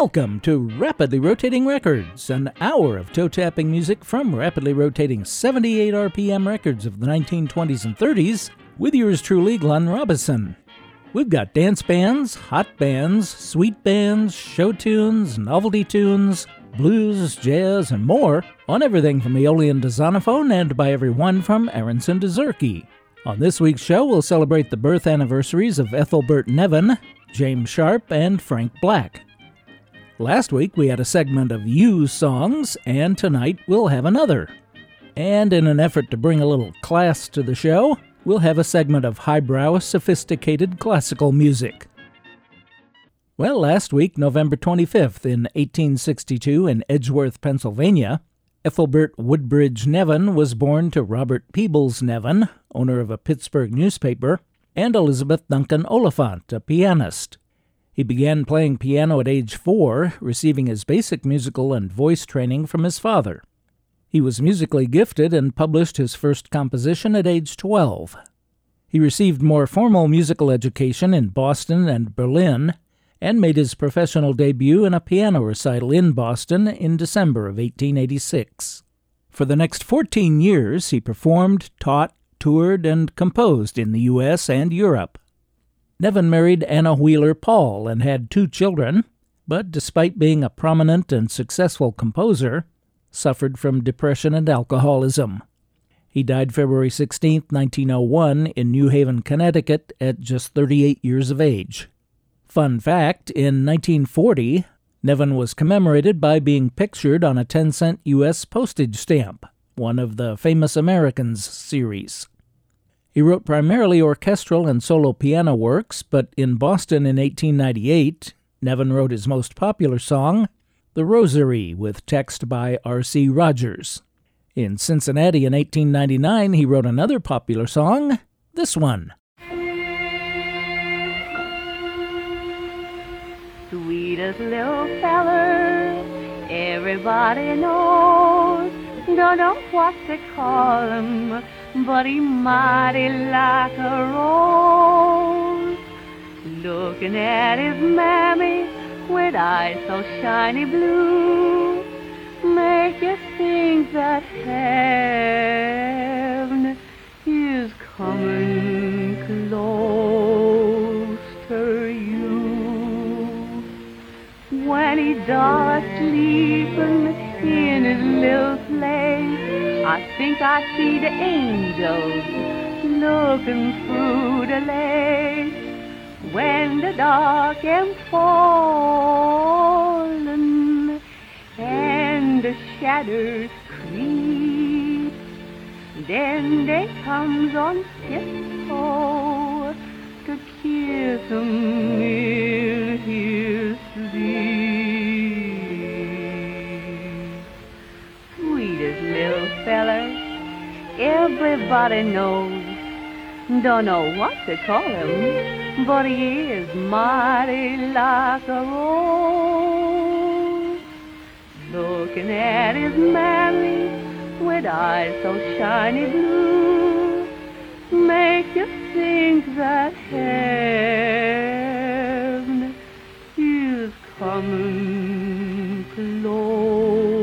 Welcome to Rapidly Rotating Records, an hour of toe tapping music from rapidly rotating 78 RPM records of the 1920s and 30s, with yours truly, Glenn Robison. We've got dance bands, hot bands, sweet bands, show tunes, novelty tunes, blues, jazz, and more on everything from Aeolian to Zonophone and by everyone from Aaronson to Zurke. On this week's show, we'll celebrate the birth anniversaries of Ethelbert Nevin, James Sharpe, and Frank Black. Last week we had a segment of ewe songs, and tonight we'll have another. And in an effort to bring a little class to the show, we'll have a segment of highbrow, sophisticated classical music. Well, last week, November 25th, in 1862, in Edgeworth, Pennsylvania, Ethelbert Woodbridge Nevin was born to Robert Peebles Nevin, owner of a Pittsburgh newspaper, and Elizabeth Duncan Oliphant, a pianist. He began playing piano at age four, receiving his basic musical and voice training from his father. He was musically gifted and published his first composition at age 12. He received more formal musical education in Boston and Berlin and made his professional debut in a piano recital in Boston in December of 1886. For the next 14 years, he performed, taught, toured, and composed in the U.S. and Europe. Nevin married Anna Wheeler Paul and had two children, but despite being a prominent and successful composer, suffered from depression and alcoholism. He died February 16, 1901, in New Haven, Connecticut, at just 38 years of age. Fun fact in 1940, Nevin was commemorated by being pictured on a 10 cent U.S. postage stamp, one of the Famous Americans series. He wrote primarily orchestral and solo piano works, but in Boston in 1898, Nevin wrote his most popular song, The Rosary, with text by R.C. Rogers. In Cincinnati in 1899, he wrote another popular song, this one. Sweetest little feller, everybody knows. I don't know what to call him but he mighty like a rose. Looking at his mammy with eyes so shiny blue, make you think that heaven is coming close to you. When he does sleeping in his little place, I think I see the angels looking through the lace when the dark am falling and the shadows creep. Then they comes on tiptoe to kiss him everybody knows. Don't know what to call him, but he is mighty like a rose. Looking at his mammy with eyes so shiny blue, make you think that heaven is coming close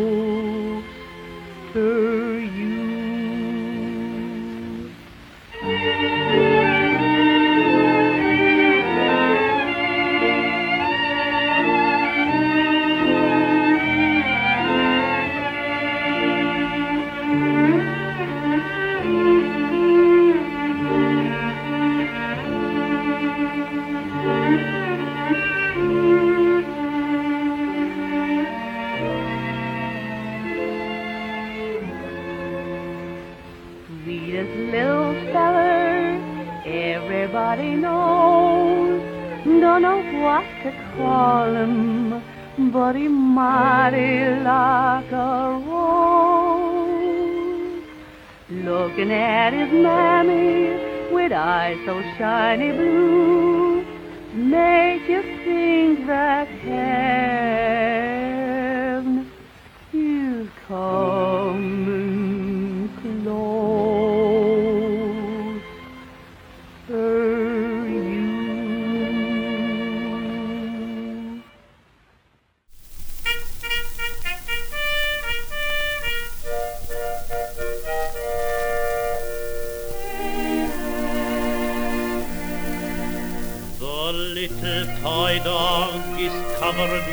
him, but he mighty like a rose. Looking at his mammy with eyes so shiny blue, make you think that heaven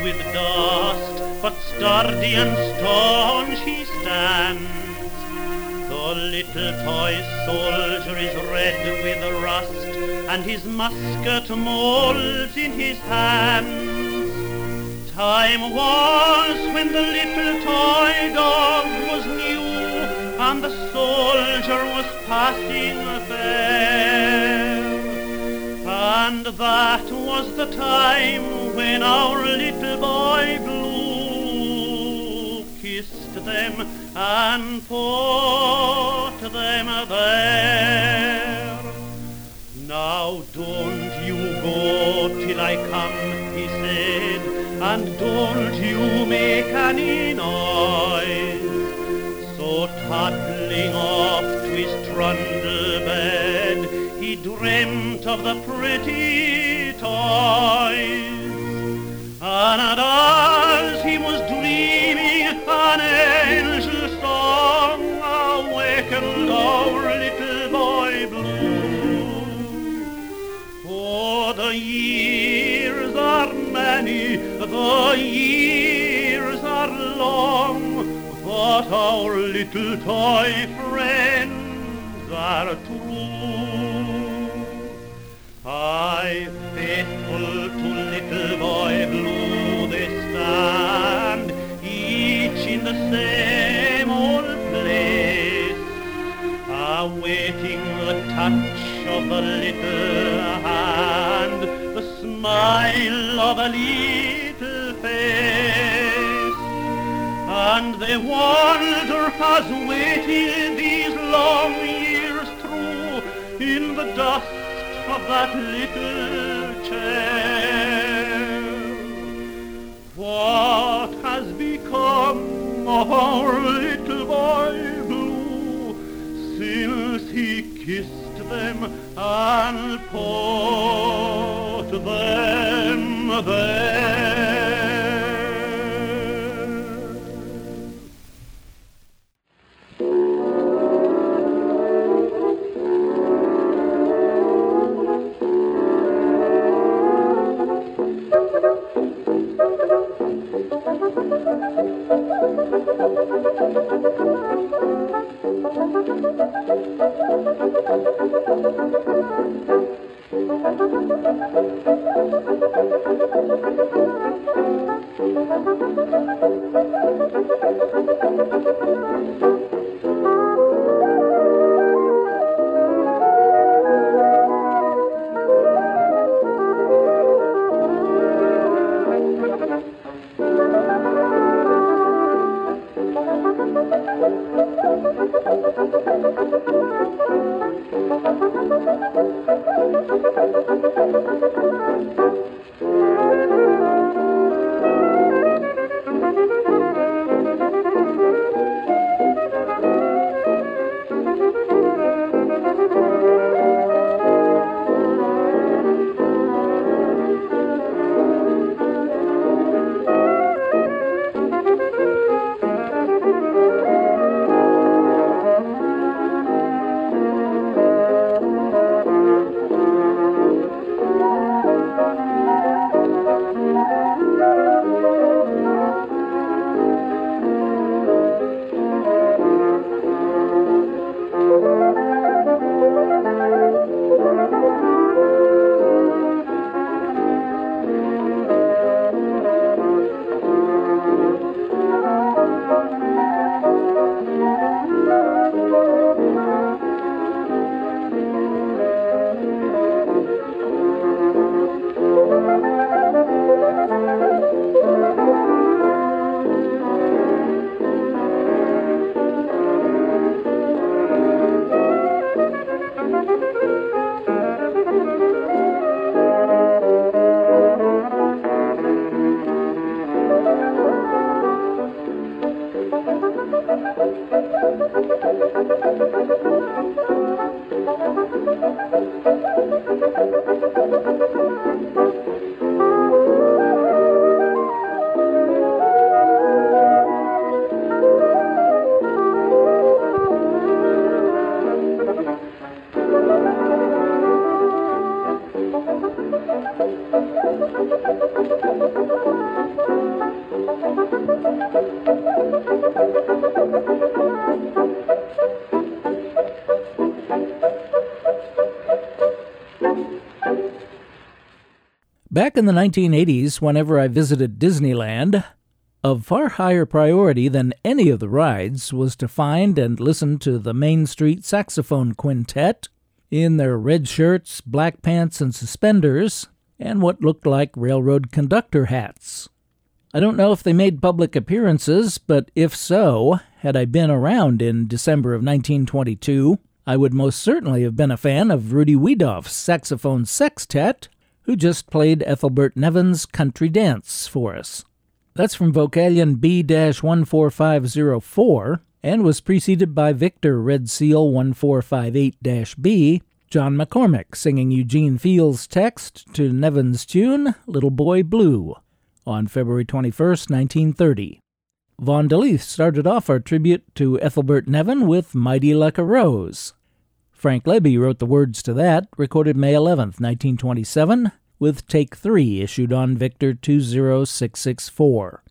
with dust, but sturdy and staunch he stands. The little toy soldier is red with rust, and his musket molds in his hands. Time was when the little toy dog was new, and the soldier was passing fair. And that was the time when our little boy blue kissed them and put them there. Now don't you go till I come, he said, and don't you make any noise. So toddling off to his trundle bed, he dreamt of the pretty toys. And as he was dreaming, an angel song awakened our little boy blue. For the years are many, the years are long, but our little toy friends are true. I faithful to little boy stand, each in the same old place, awaiting the touch of the little hand, the smile of a little face. And they wonder as waiting these long years through in the dust of that little chair. What has become of our little boy blue since he kissed them and put them there? Back in the 1980s, whenever I visited Disneyland, of far higher priority than any of the rides was to find and listen to the Main Street Saxophone Quintet in their red shirts, black pants, and suspenders, and what looked like railroad conductor hats. I don't know if they made public appearances, but if so, had I been around in December of 1922, I would most certainly have been a fan of Rudy Wiedoeff's saxophone sextet, who just played Ethelbert Nevin's Country Dance for us. That's from Vocalion B 14504 and was preceded by Victor Red Seal 1458 B, John McCormack singing Eugene Fields' text to Nevin's tune Little Boy Blue on February 21, 1930. Vaughn DeLeath started off our tribute to Ethelbert Nevin with Mighty Like a Rose. Frank Lebby wrote the words to that, recorded May 11, 1927, with Take 3 issued on Victor 20664.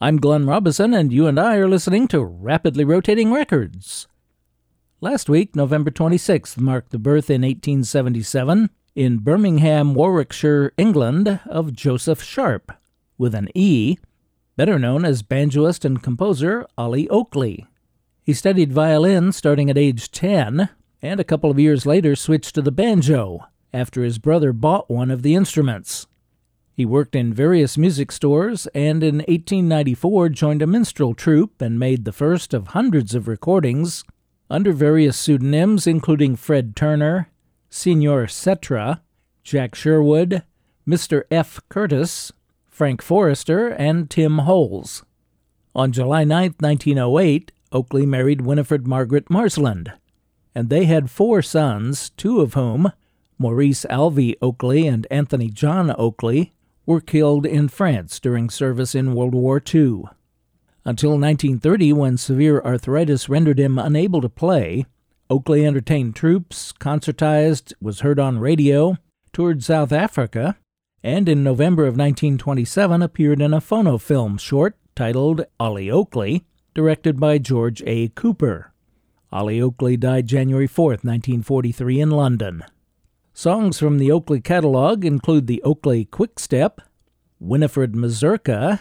I'm Glenn Robison, and you and I are listening to Rapidly Rotating Records. Last week, November 26th, marked the birth in 1877 in Birmingham, Warwickshire, England, of Joseph Sharpe, with an E, better known as banjoist and composer Ollie Oakley. He studied violin starting at age 10, and a couple of years later switched to the banjo after his brother bought one of the instruments. He worked in various music stores and in 1894 joined a minstrel troupe and made the first of hundreds of recordings under various pseudonyms, including Fred Turner, Senor Cetra, Jack Sherwood, Mr. F. Curtis, Frank Forrester, and Tim Holes. On July 9, 1908, Oakley married Winifred Margaret Marsland, and they had four sons, two of whom, Maurice Alvey Oakley and Anthony John Oakley, were killed in France during service in World War II. Until 1930, when severe arthritis rendered him unable to play, Oakley entertained troops, concertized, was heard on radio, toured South Africa, and in November of 1927 appeared in a phonofilm short titled Ollie Oakley, directed by George A. Cooper. Ollie Oakley died January 4, 1943, in London. Songs from the Oakley catalog include the Oakley Quickstep, Winifred Mazurka,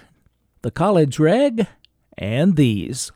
the College Rag, and these.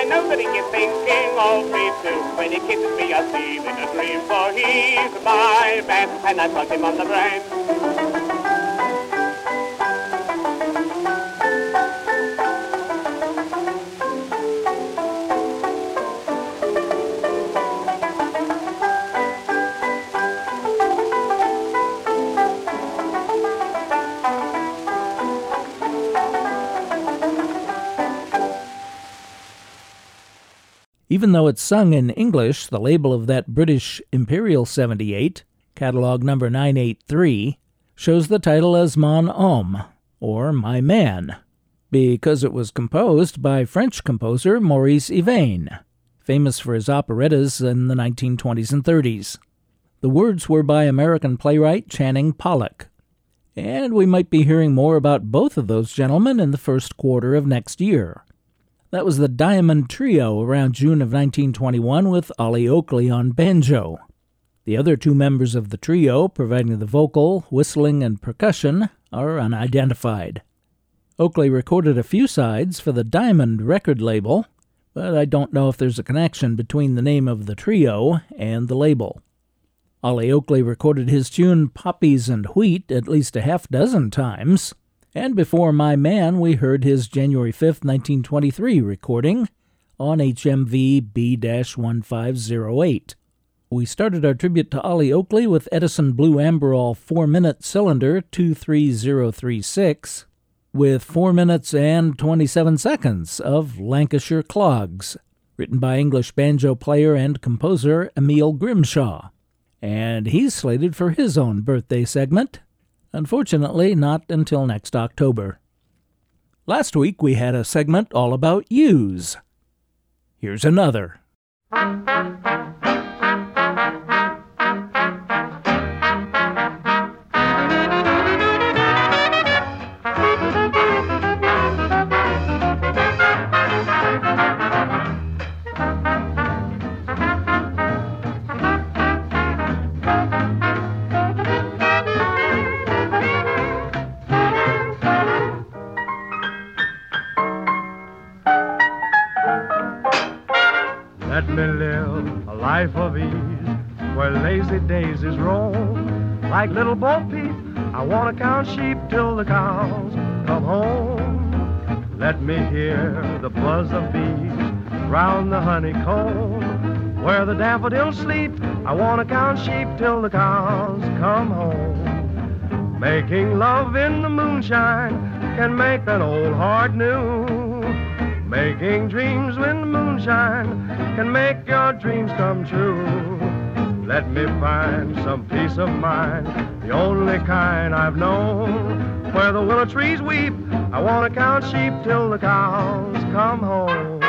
I know that he is thinking of me too. When he kisses me, I see him in a dream. For he's my man, and I've got him on the brain. Even though it's sung in English, the label of that British Imperial 78, catalog number 983, shows the title as Mon Homme, or My Man, because it was composed by French composer Maurice Yvain, famous for his operettas in the 1920s and 30s. The words were by American playwright Channing Pollock. And we might be hearing more about both of those gentlemen in the first quarter of next year. That was the Diamond Trio around June of 1921 with Ollie Oakley on banjo. The other two members of the trio, providing the vocal, whistling, and percussion, are unidentified. Oakley recorded a few sides for the Diamond record label, but I don't know if there's a connection between the name of the trio and the label. Ollie Oakley recorded his tune Poppies and Wheat at least a half dozen times, and before My Man, we heard his January 5th, 1923 recording on HMV B 1508. We started our tribute to Ollie Oakley with Edison Blue Amberol 4 minute cylinder 23036, with 4 minutes and 27 seconds of Lancashire Clogs, written by English banjo player and composer Emile Grimshaw. And he's slated for his own birthday segment. Unfortunately, not until next October. Last week we had a segment all about ewes. Here's another. Daisies roll. Like little Bo Peep, I want to count sheep till the cows come home. Let me hear the buzz of bees round the honeycomb. Where the daffodils sleep, I want to count sheep till the cows come home. Making love in the moonshine can make an old heart new. Making dreams in the moonshine can make your dreams come true. Let me find some peace of mind, the only kind I've known. Where the willow trees weep, I want to count sheep till the cows come home.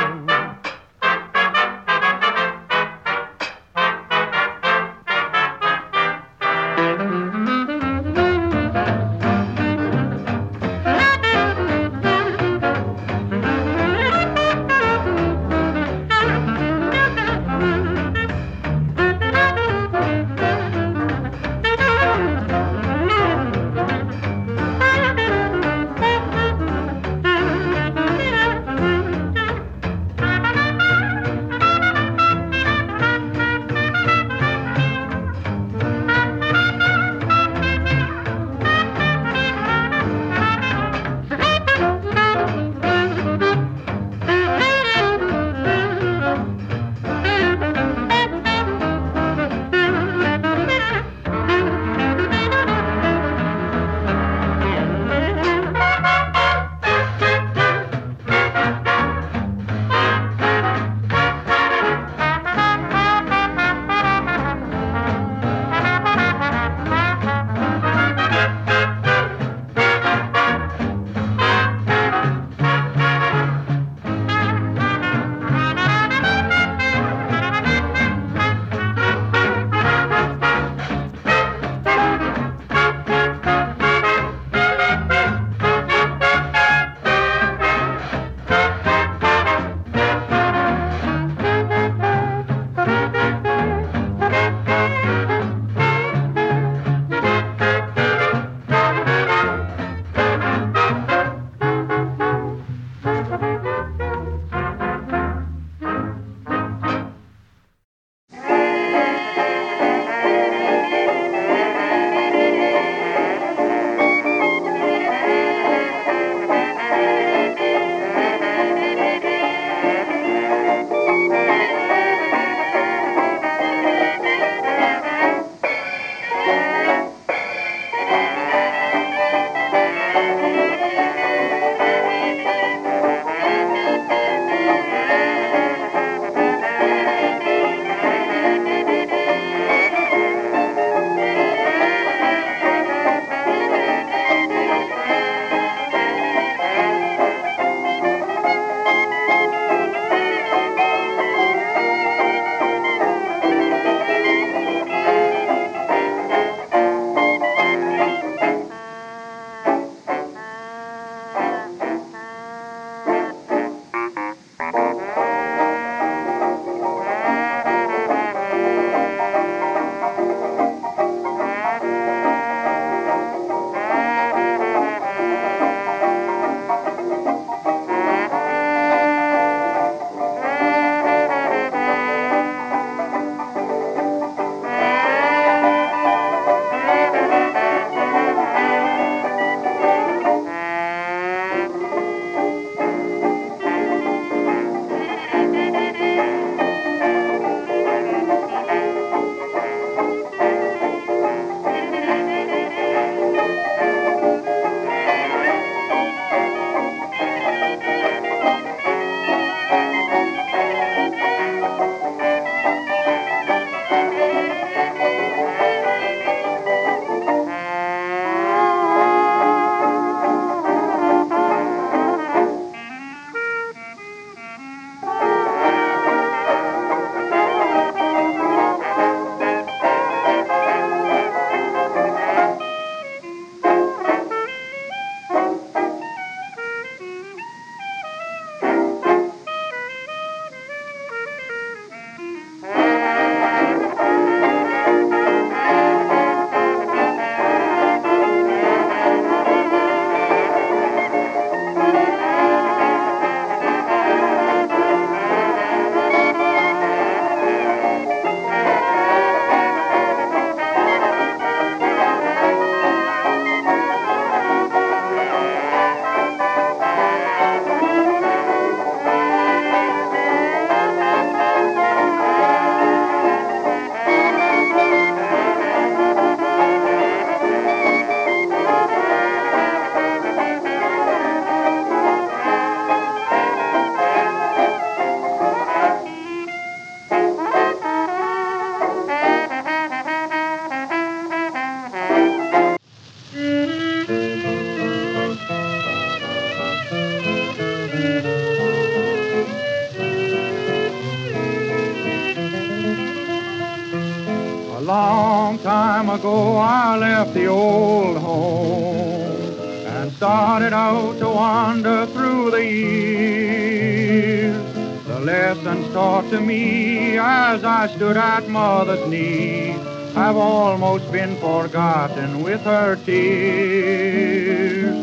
To me as I stood at mother's knee have almost been forgotten with her tears.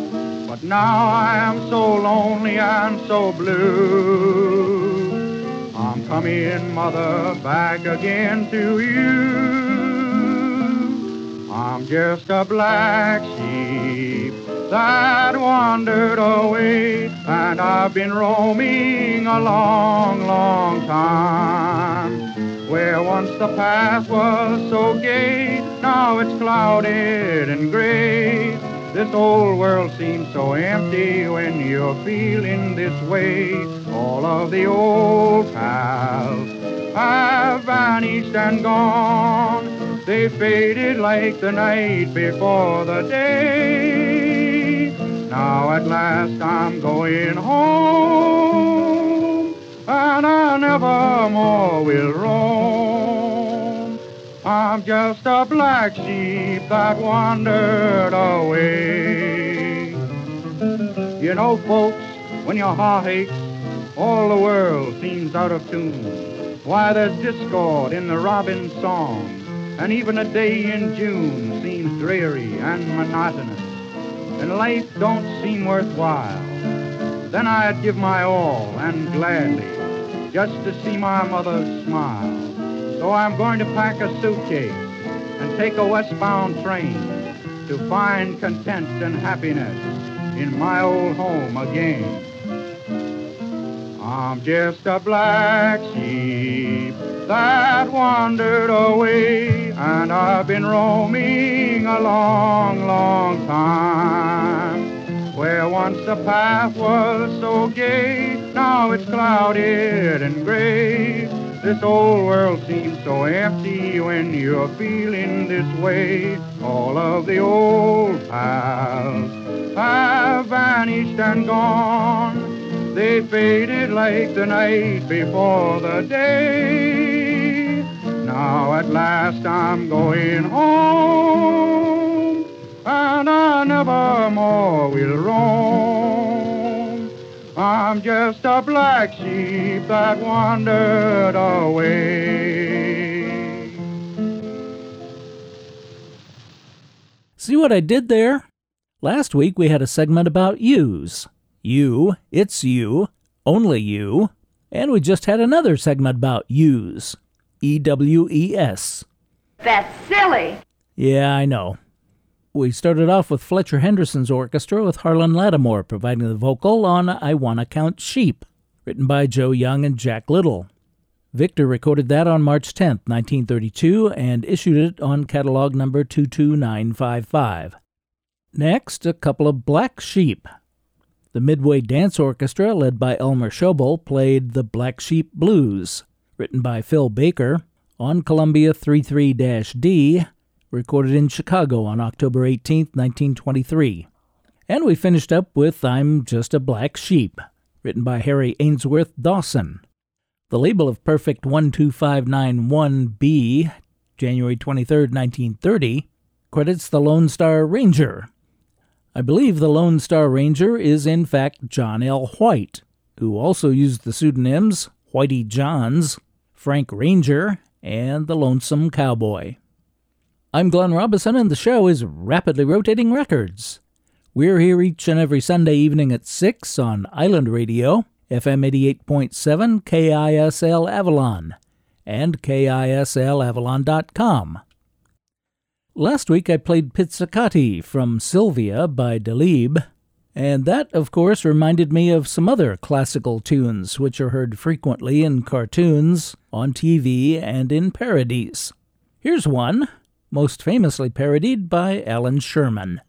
But now I am so lonely and so blue. I'm coming, mother, back again to you. I'm just a black sheep that wandered away, and I've been roaming a long, long time. Where once the path was so gay, now it's clouded and gray. This old world seems so empty when you're feeling this way. All of the old pals have vanished and gone. They faded like the night before the day. Now at last I'm going home and I never more will roam. I'm just a black sheep that wandered away. You know, folks, when your heart aches, all the world seems out of tune. Why, there's discord in the robin's song, and even a day in June seems dreary and monotonous, and life don't seem worthwhile. Then I'd give my all and gladly just to see my mother smile. So I'm going to pack a suitcase and take a westbound train to find content and happiness in my old home again. I'm just a black sheep that wandered away, and I've been roaming a long, long time. Where once the path was so gay, now it's clouded and gray. This old world seems so empty when you're feeling this way. All of the old pals have vanished and gone. They faded like the night before the day. Now at last I'm going home and I never more will roam. I'm just a black sheep that wandered away. See what I did there? Last week we had a segment about yous. You, it's you, only you. And we just had another segment about ewes. E W E S. That's silly. Yeah, I know. We started off with Fletcher Henderson's orchestra with Harlan Lattimore providing the vocal on I Wanna Count Sheep, written by Joe Young and Jack Little. Victor recorded that on March 10, 1932, and issued it on catalog number 22955. Next, a couple of Black Sheep. The Midway Dance Orchestra, led by Elmer Schoebel, played the Black Sheep Blues, written by Phil Baker, on Columbia 33 D, recorded in Chicago on October 18, 1923. And we finished up with I'm Just a Black Sheep, written by Harry Ainsworth Dawson. The label of Perfect 12591B, January 23, 1930, credits the Lone Star Ranger. I believe the Lone Star Ranger is in fact John L. White, who also used the pseudonyms Whitey Johns, Frank Ranger, and the Lonesome Cowboy. I'm Glenn Robison, and the show is Rapidly Rotating Records. We're here each and every Sunday evening at 6 on Island Radio, FM 88.7 KISL Avalon, and KISLAvalon.com. Last week I played Pizzicati from Sylvia by Delibes, and that, of course, reminded me of some other classical tunes which are heard frequently in cartoons, on TV, and in parodies. Here's one most famously parodied by Allan Sherman.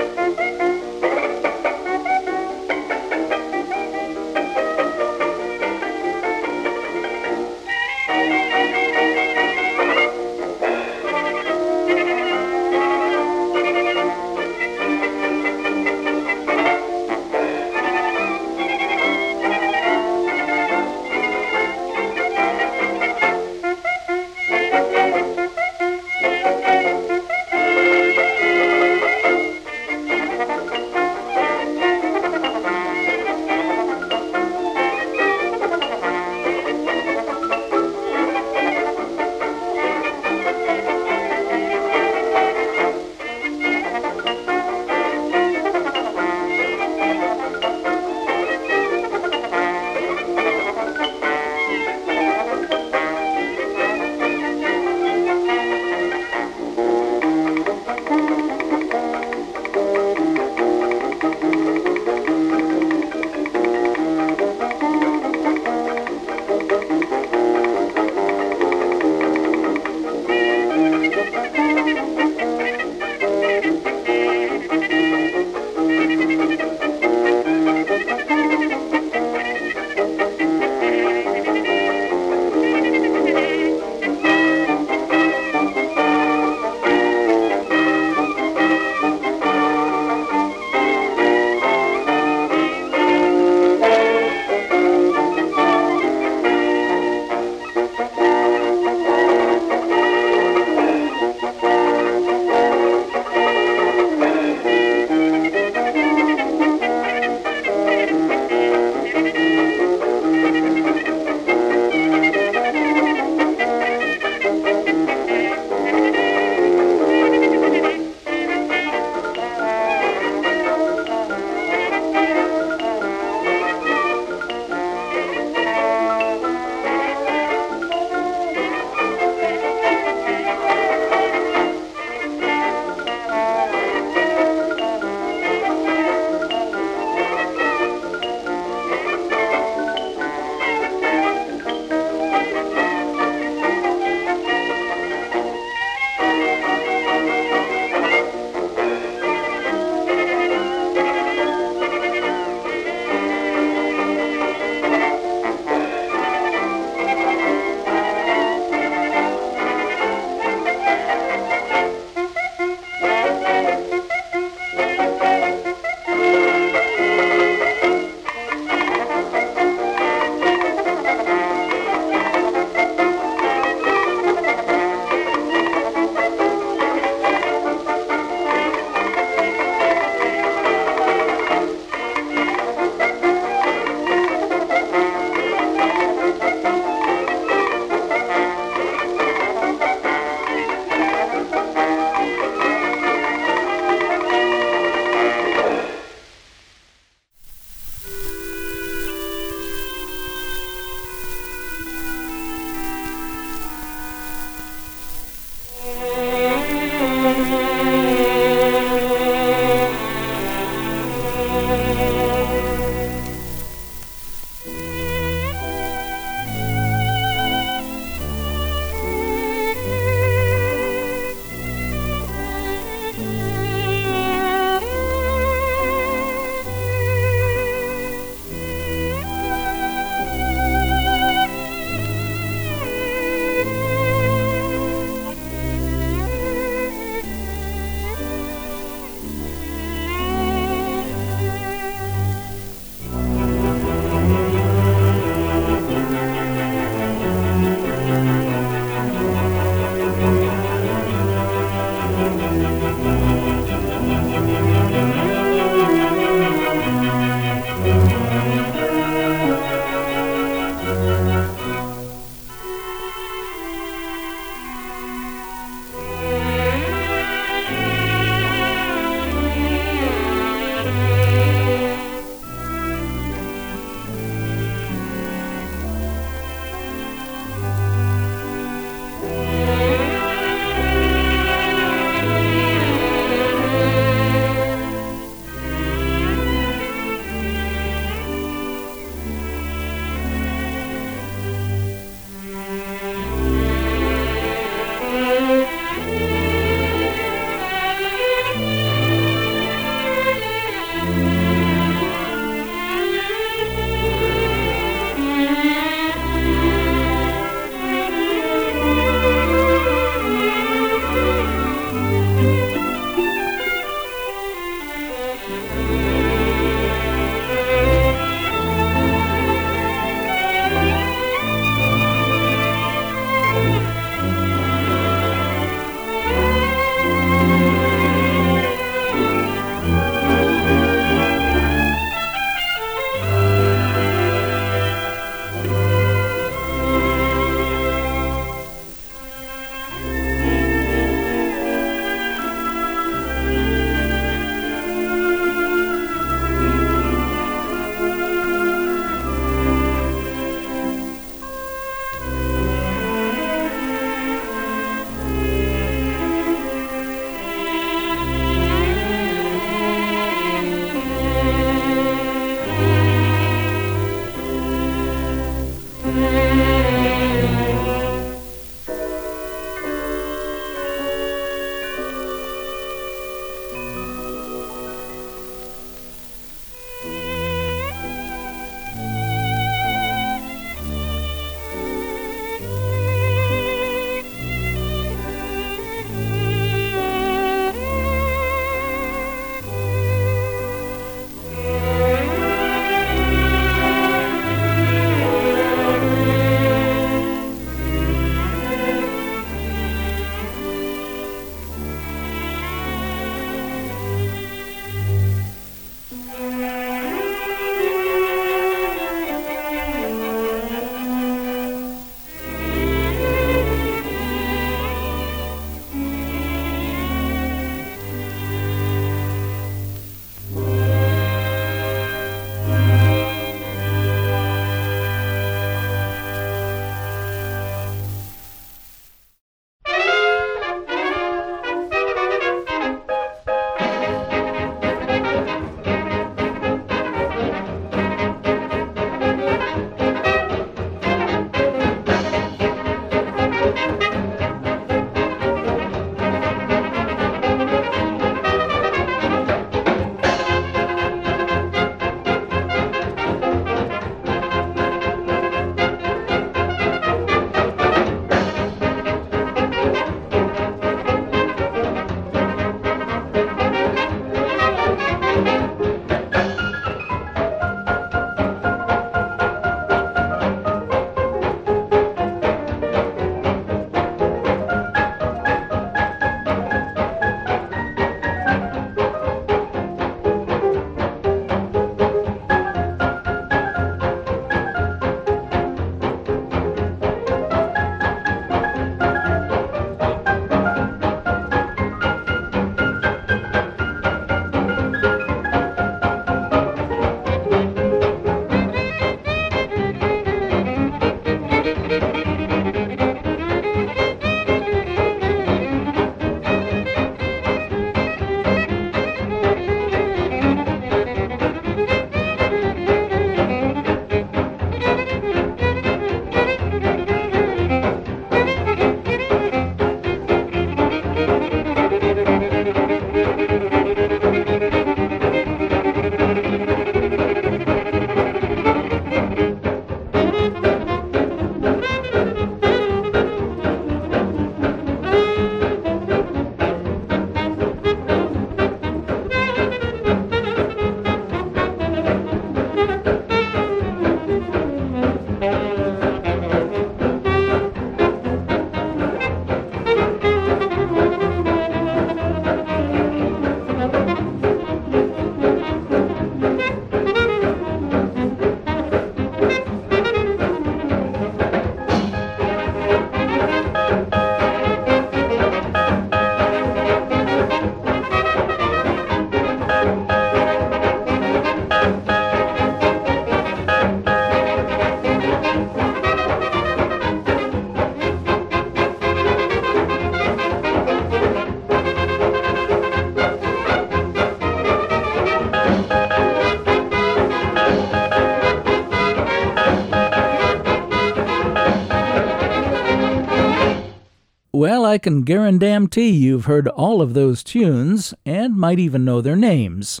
I can guarantee you've heard all of those tunes and might even know their names.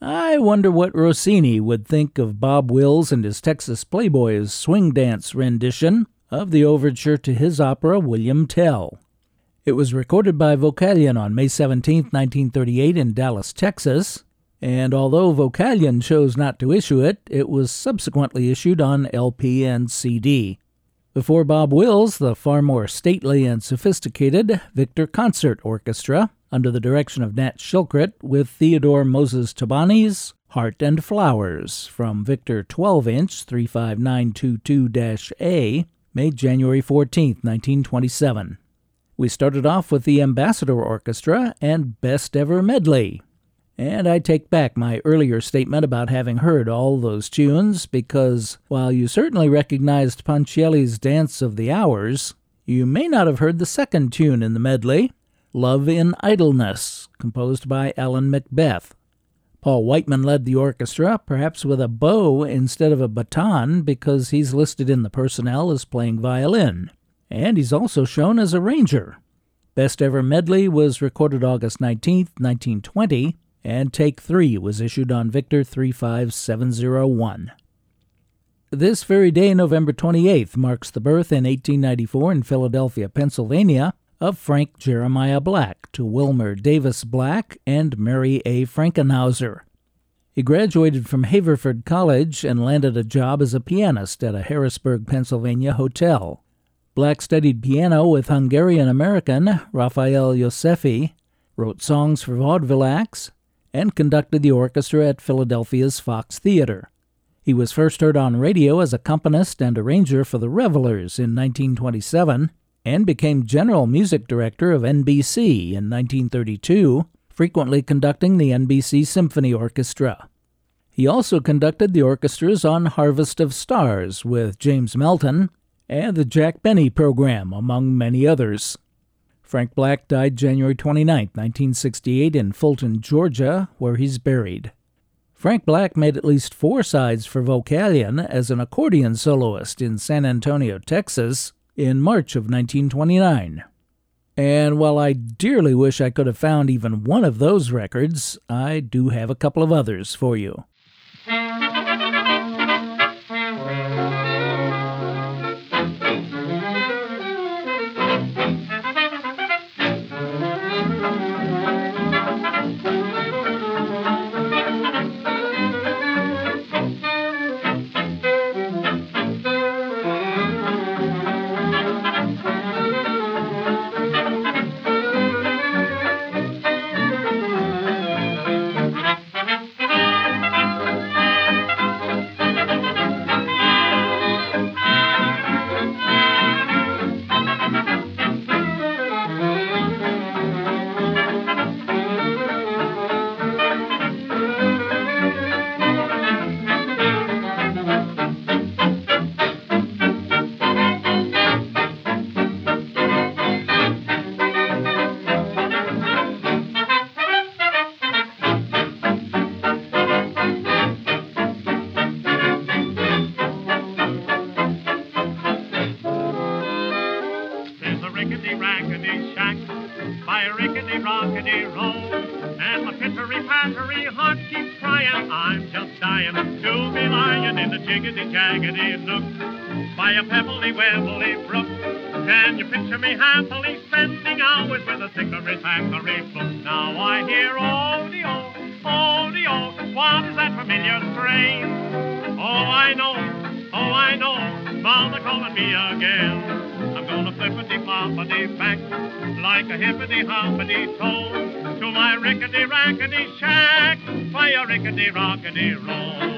I wonder what Rossini would think of Bob Wills and his Texas Playboys swing dance rendition of the overture to his opera William Tell. It was recorded by Vocalion on May 17, 1938, in Dallas, Texas, and although Vocalion chose not to issue it, it was subsequently issued on LP and CD. Before Bob Wills, the far more stately and sophisticated Victor Concert Orchestra under the direction of Nat Shilkret with Theodore Moses Tobani's Heart and Flowers from Victor 12 inch 35922 A, made January 14, 1927. We started off with the Ambassador Orchestra and Best Ever Medley. And I take back my earlier statement about having heard all those tunes because while you certainly recognized Ponchielli's Dance of the Hours, you may not have heard the second tune in the medley, Love in Idleness, composed by Allan Macbeth. Paul Whiteman led the orchestra, perhaps with a bow instead of a baton, because he's listed in the personnel as playing violin. And he's also shown as a arranger. Best Ever Medley was recorded August 19, 1920, and Take 3 was issued on Victor 35701. This very day, November 28th, marks the birth in 1894 in Philadelphia, Pennsylvania, of Frank Jeremiah Black to Wilmer Davis Black and Mary A. Frankenhauser. He graduated from Haverford College and landed a job as a pianist at a Harrisburg, Pennsylvania hotel. Black studied piano with Hungarian American Rafael Joseffy, wrote songs for vaudeville acts, and conducted the orchestra at Philadelphia's Fox Theater. He was first heard on radio as accompanist and arranger for the Revelers in 1927 and became general music director of NBC in 1932, frequently conducting the NBC Symphony Orchestra. He also conducted the orchestras on Harvest of Stars with James Melton and the Jack Benny program, among many others. Frank Black died January 29, 1968, in Fulton, Georgia, where he's buried. Frank Black made at least four sides for Vocalion as an accordion soloist in San Antonio, Texas, in March of 1929. And while I dearly wish I could have found even one of those records, I do have a couple of others for you. To me happily spending hours with a thickery thackeray book. Now I hear oh, the oh, oh-de-oh, what is that familiar strain? Oh, I know, oh, I know, mother calling me again. I'm gonna flippity-floppity back like a hippity-hoppity toe to my rickety-rackety shack, by a rickety-rockety roll.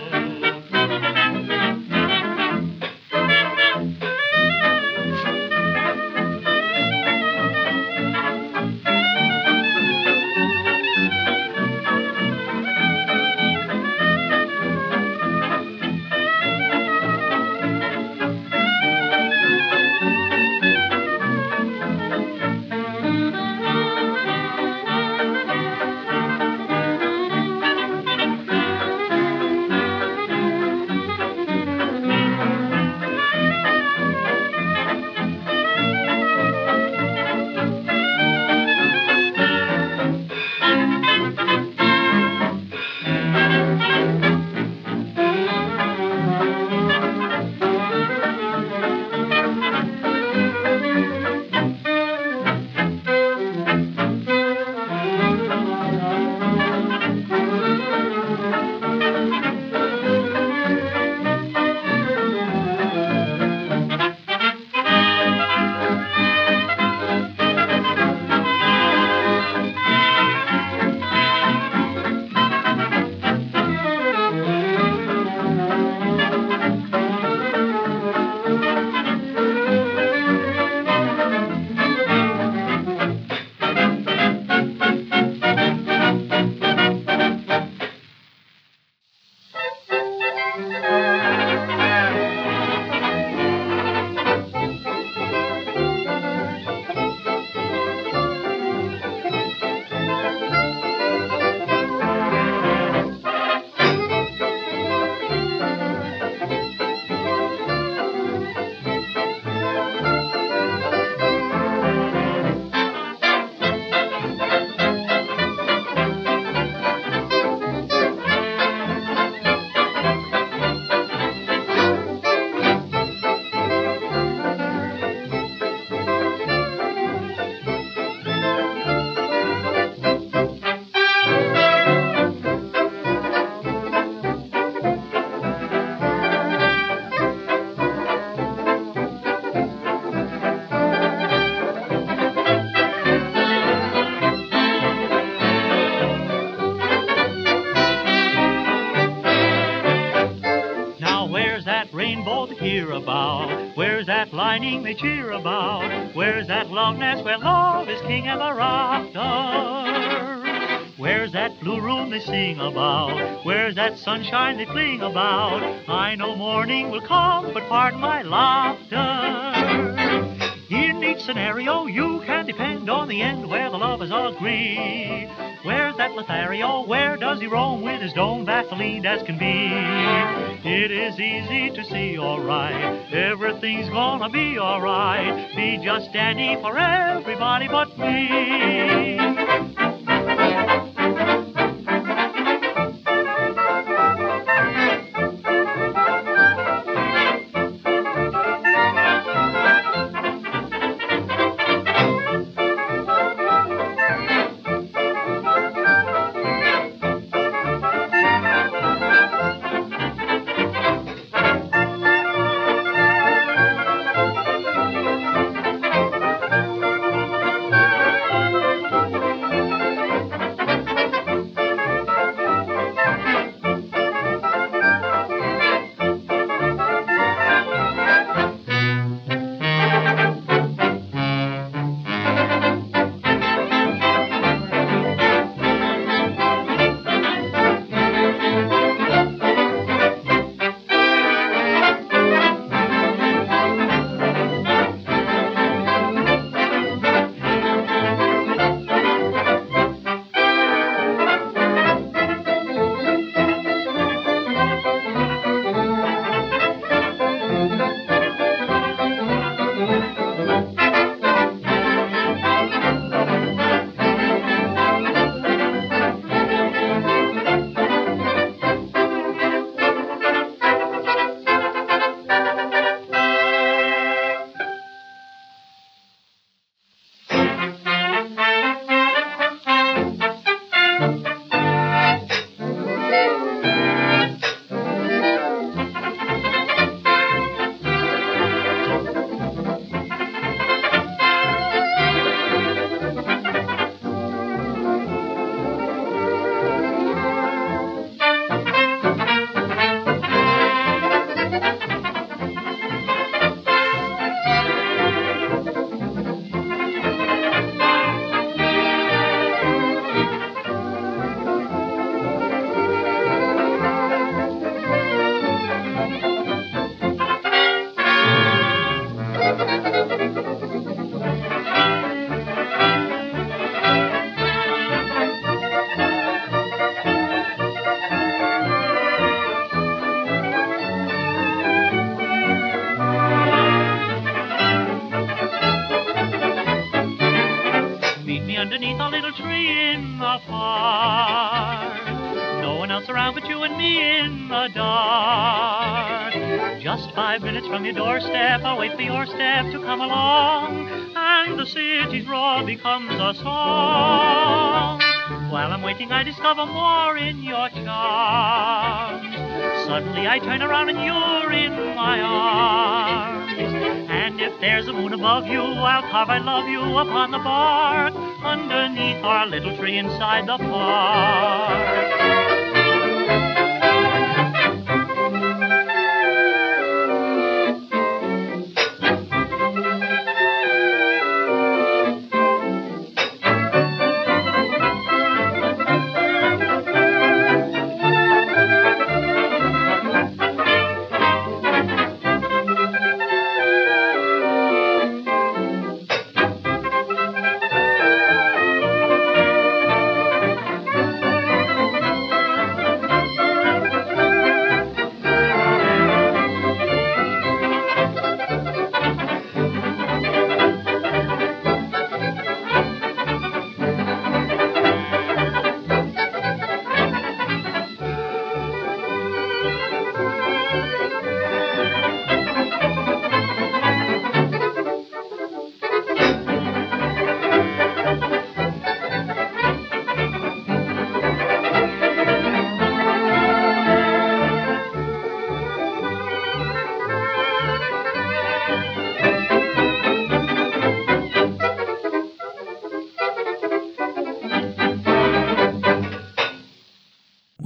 Lining they cheer about? Where's that love nest where love is king ever after? Where's that blue room they sing about? Where's that sunshine they fling about? I know morning will come, but pardon my laughter. In each scenario, you can depend on the end where the lovers agree. Where's that Lothario? Where does he roam with his dome Vaseline as can be? It is easy to see, alright, everything's gonna be alright. Be just dandy for everybody but me. From your doorstep, I'll wait for your step to come along, and the city's roar becomes a song. While I'm waiting, I discover more in your charms. Suddenly I turn around and you're in my arms. And if there's a moon above you, I'll carve I love you upon the bark underneath our little tree inside the park.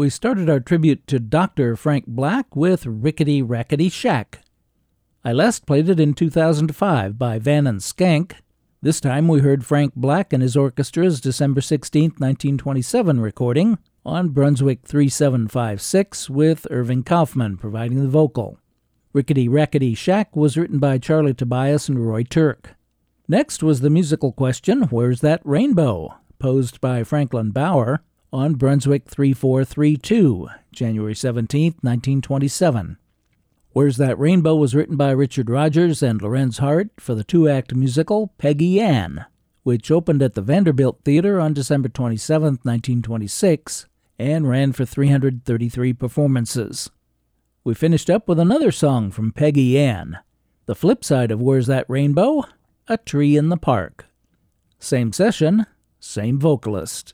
We started our tribute to Dr. Frank Black with Rickety Rackety Shack. I last played it in 2005 by Van and Schenck. This time we heard Frank Black and his orchestra's December 16, 1927 recording on Brunswick 3756 with Irving Kaufman providing the vocal. Rickety Rackety Shack was written by Charlie Tobias and Roy Turk. Next was the musical question, Where's That Rainbow? posed by Franklin Bauer on Brunswick 3432, January 17, 1927. Where's That Rainbow was written by Richard Rodgers and Lorenz Hart for the two act musical Peggy Ann, which opened at the Vanderbilt Theater on December 27, 1926, and ran for 333 performances. We finished up with another song from Peggy Ann. The flip side of Where's That Rainbow? A Tree in the Park. Same session, same vocalist.